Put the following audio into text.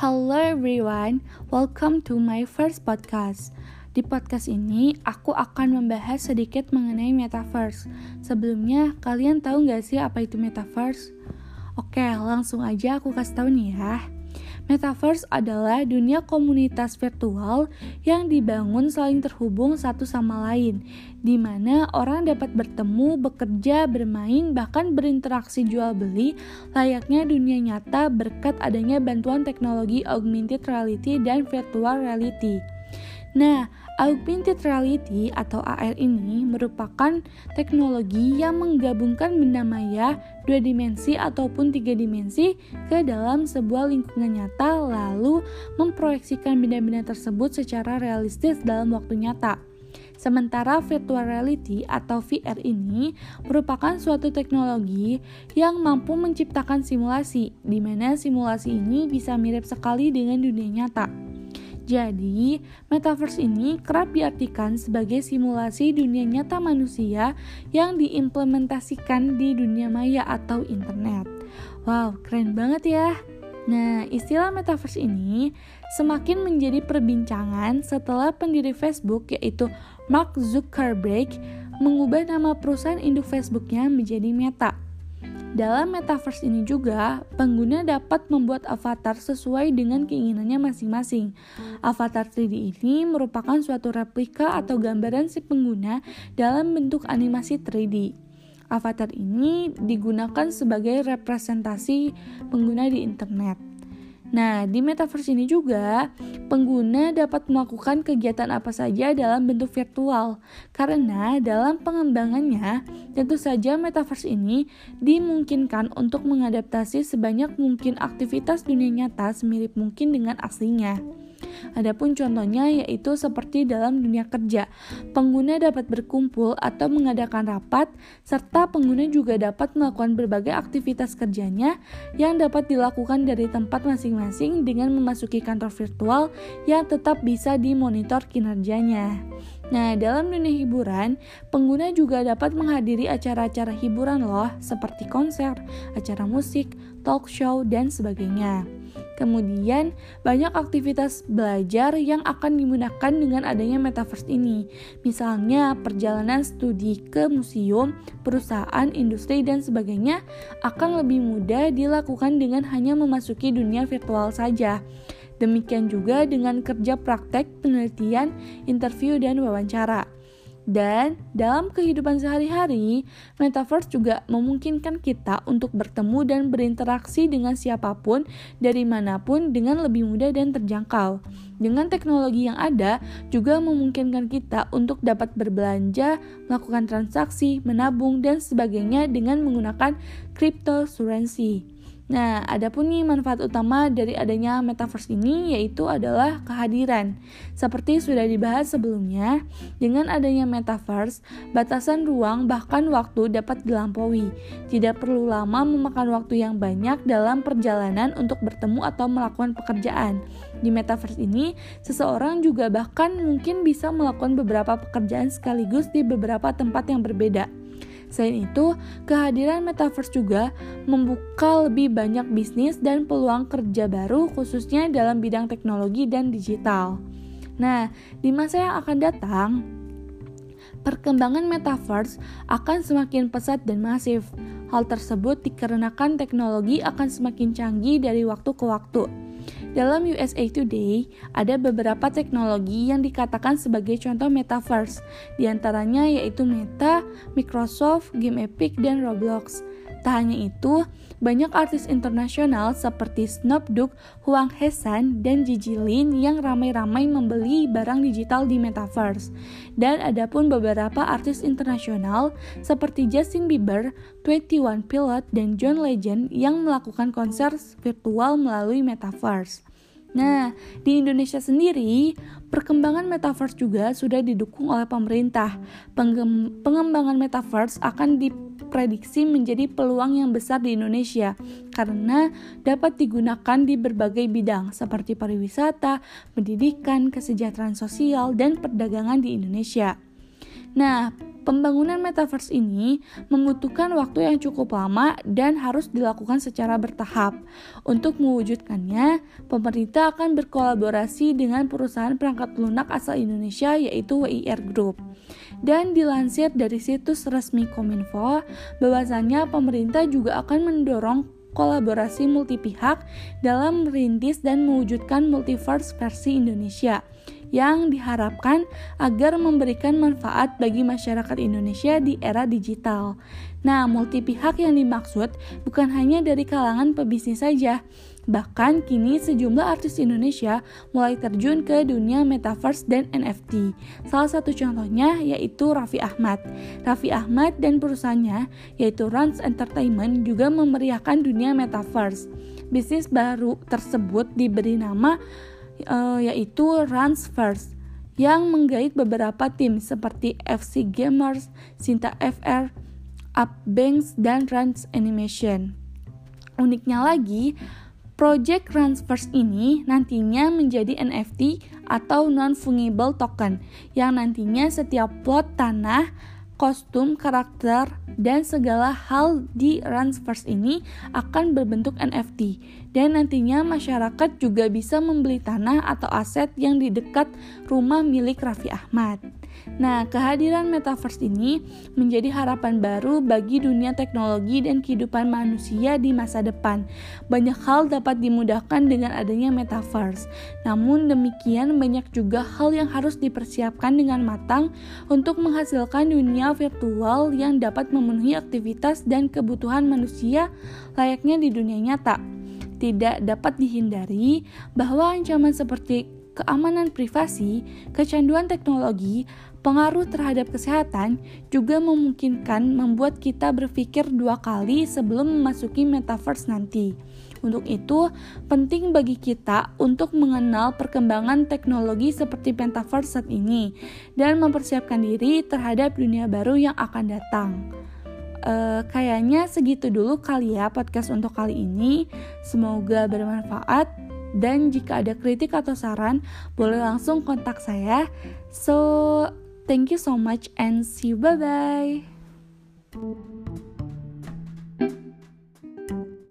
Hello everyone, welcome to my first podcast. Di podcast ini, aku akan membahas sedikit mengenai metaverse. Sebelumnya, kalian tahu nggak sih apa itu metaverse? Oke, langsung aja aku kasih tahu nih ya. Metaverse adalah dunia komunitas virtual yang dibangun saling terhubung satu sama lain, di mana orang dapat bertemu, bekerja, bermain, bahkan berinteraksi jual beli layaknya dunia nyata berkat adanya bantuan teknologi augmented reality dan virtual reality. Nah, augmented reality atau AR ini merupakan teknologi yang menggabungkan benda maya dua dimensi ataupun tiga dimensi ke dalam sebuah lingkungan nyata lalu memproyeksikan benda-benda tersebut secara realistis dalam waktu nyata. Sementara virtual reality atau VR ini merupakan suatu teknologi yang mampu menciptakan simulasi, di mana simulasi ini bisa mirip sekali dengan dunia nyata. Jadi, metaverse ini kerap diartikan sebagai simulasi dunia nyata manusia yang diimplementasikan di dunia maya atau internet. Wow, keren banget ya! Nah, istilah metaverse ini semakin menjadi perbincangan setelah pendiri Facebook yaitu Mark Zuckerberg mengubah nama perusahaan induk Facebooknya menjadi Meta dalam metaverse ini juga, pengguna dapat membuat avatar sesuai dengan keinginannya masing-masing. Avatar 3D ini merupakan suatu replika atau gambaran si pengguna dalam bentuk animasi 3D. Avatar ini digunakan sebagai representasi pengguna di internet. Nah, di metaverse ini juga pengguna dapat melakukan kegiatan apa saja dalam bentuk virtual. Karena dalam pengembangannya, tentu saja metaverse ini dimungkinkan untuk mengadaptasi sebanyak mungkin aktivitas dunia nyata semirip mungkin dengan aslinya. Adapun contohnya yaitu seperti dalam dunia kerja, pengguna dapat berkumpul atau mengadakan rapat, serta pengguna juga dapat melakukan berbagai aktivitas kerjanya yang dapat dilakukan dari tempat masing-masing dengan memasuki kantor virtual yang tetap bisa dimonitor kinerjanya. Nah, dalam dunia hiburan, pengguna juga dapat menghadiri acara-acara hiburan loh, seperti konser, acara musik, talk show, dan sebagainya. Kemudian, banyak aktivitas belajar yang akan dimudahkan dengan adanya metaverse ini. Misalnya, perjalanan studi ke museum, perusahaan, industri, dan sebagainya akan lebih mudah dilakukan dengan hanya memasuki dunia virtual saja. Demikian juga dengan kerja praktek, penelitian, interview, dan wawancara. Dan dalam kehidupan sehari-hari, metaverse juga memungkinkan kita untuk bertemu dan berinteraksi dengan siapa pun dari mana pun dengan lebih mudah dan terjangkau. Dengan teknologi yang ada, juga memungkinkan kita untuk dapat berbelanja, melakukan transaksi, menabung, dan sebagainya dengan menggunakan cryptocurrency. Nah, ada pun nih manfaat utama dari adanya metaverse ini yaitu adalah kehadiran. Seperti sudah dibahas sebelumnya, dengan adanya metaverse, batasan ruang bahkan waktu dapat dilampaui. Tidak perlu lama memakan waktu yang banyak dalam perjalanan untuk bertemu atau melakukan pekerjaan. Di metaverse ini, seseorang juga bahkan mungkin bisa melakukan beberapa pekerjaan sekaligus di beberapa tempat yang berbeda. Selain itu, kehadiran metaverse juga membuka lebih banyak bisnis dan peluang kerja baru khususnya dalam bidang teknologi dan digital. Nah, di masa yang akan datang, perkembangan metaverse akan semakin pesat dan masif. Hal tersebut dikarenakan teknologi akan semakin canggih dari waktu ke waktu. Dalam USA Today, ada beberapa teknologi yang dikatakan sebagai contoh metaverse, di antaranya yaitu Meta, Microsoft, Game Epic, dan Roblox. Tak hanya itu, banyak artis internasional seperti Snoop Dogg, Huang Hesan, dan Gigi Lin yang ramai-ramai membeli barang digital di Metaverse. Dan ada pun beberapa artis internasional seperti Justin Bieber, 21 Pilot, dan John Legend yang melakukan konser virtual melalui Metaverse. Nah, di Indonesia sendiri, perkembangan metaverse juga sudah didukung oleh pemerintah. Pengembangan metaverse akan diprediksi menjadi peluang yang besar di Indonesia karena dapat digunakan di berbagai bidang seperti pariwisata, pendidikan, kesejahteraan sosial, dan perdagangan di Indonesia. Nah, Pembangunan metaverse ini membutuhkan waktu yang cukup lama dan harus dilakukan secara bertahap. Untuk mewujudkannya, pemerintah akan berkolaborasi dengan perusahaan perangkat lunak asal Indonesia yaitu WIR Group. Dan dilansir dari situs resmi Kominfo, bahwasanya pemerintah juga akan mendorong kolaborasi multi pihak dalam merintis dan mewujudkan multiverse versi Indonesia yang diharapkan agar memberikan manfaat bagi masyarakat Indonesia di era digital. Nah, multi pihak yang dimaksud bukan hanya dari kalangan pebisnis saja, bahkan kini sejumlah artis Indonesia mulai terjun ke dunia metaverse dan NFT. Salah satu contohnya yaitu Raffi Ahmad. Raffi Ahmad dan perusahaannya yaitu Rans Entertainment juga memeriahkan dunia metaverse. Bisnis baru tersebut diberi nama uh, yaitu Runs First yang menggait beberapa tim seperti FC Gamers, Sinta FR, Upbanks, dan Runs Animation. Uniknya lagi, Project Runs First ini nantinya menjadi NFT atau non-fungible token yang nantinya setiap plot tanah kostum, karakter, dan segala hal di Runsverse ini akan berbentuk NFT. Dan nantinya masyarakat juga bisa membeli tanah atau aset yang di dekat rumah milik Raffi Ahmad. Nah, kehadiran metaverse ini menjadi harapan baru bagi dunia teknologi dan kehidupan manusia di masa depan. Banyak hal dapat dimudahkan dengan adanya metaverse. Namun demikian banyak juga hal yang harus dipersiapkan dengan matang untuk menghasilkan dunia virtual yang dapat memenuhi aktivitas dan kebutuhan manusia layaknya di dunia nyata. Tidak dapat dihindari bahwa ancaman seperti keamanan privasi, kecanduan teknologi, pengaruh terhadap kesehatan juga memungkinkan membuat kita berpikir dua kali sebelum memasuki metaverse nanti. Untuk itu, penting bagi kita untuk mengenal perkembangan teknologi seperti metaverse saat ini dan mempersiapkan diri terhadap dunia baru yang akan datang. Uh, kayaknya segitu dulu kali ya podcast untuk kali ini. Semoga bermanfaat dan jika ada kritik atau saran, boleh langsung kontak saya. So, thank you so much and see you. Bye bye.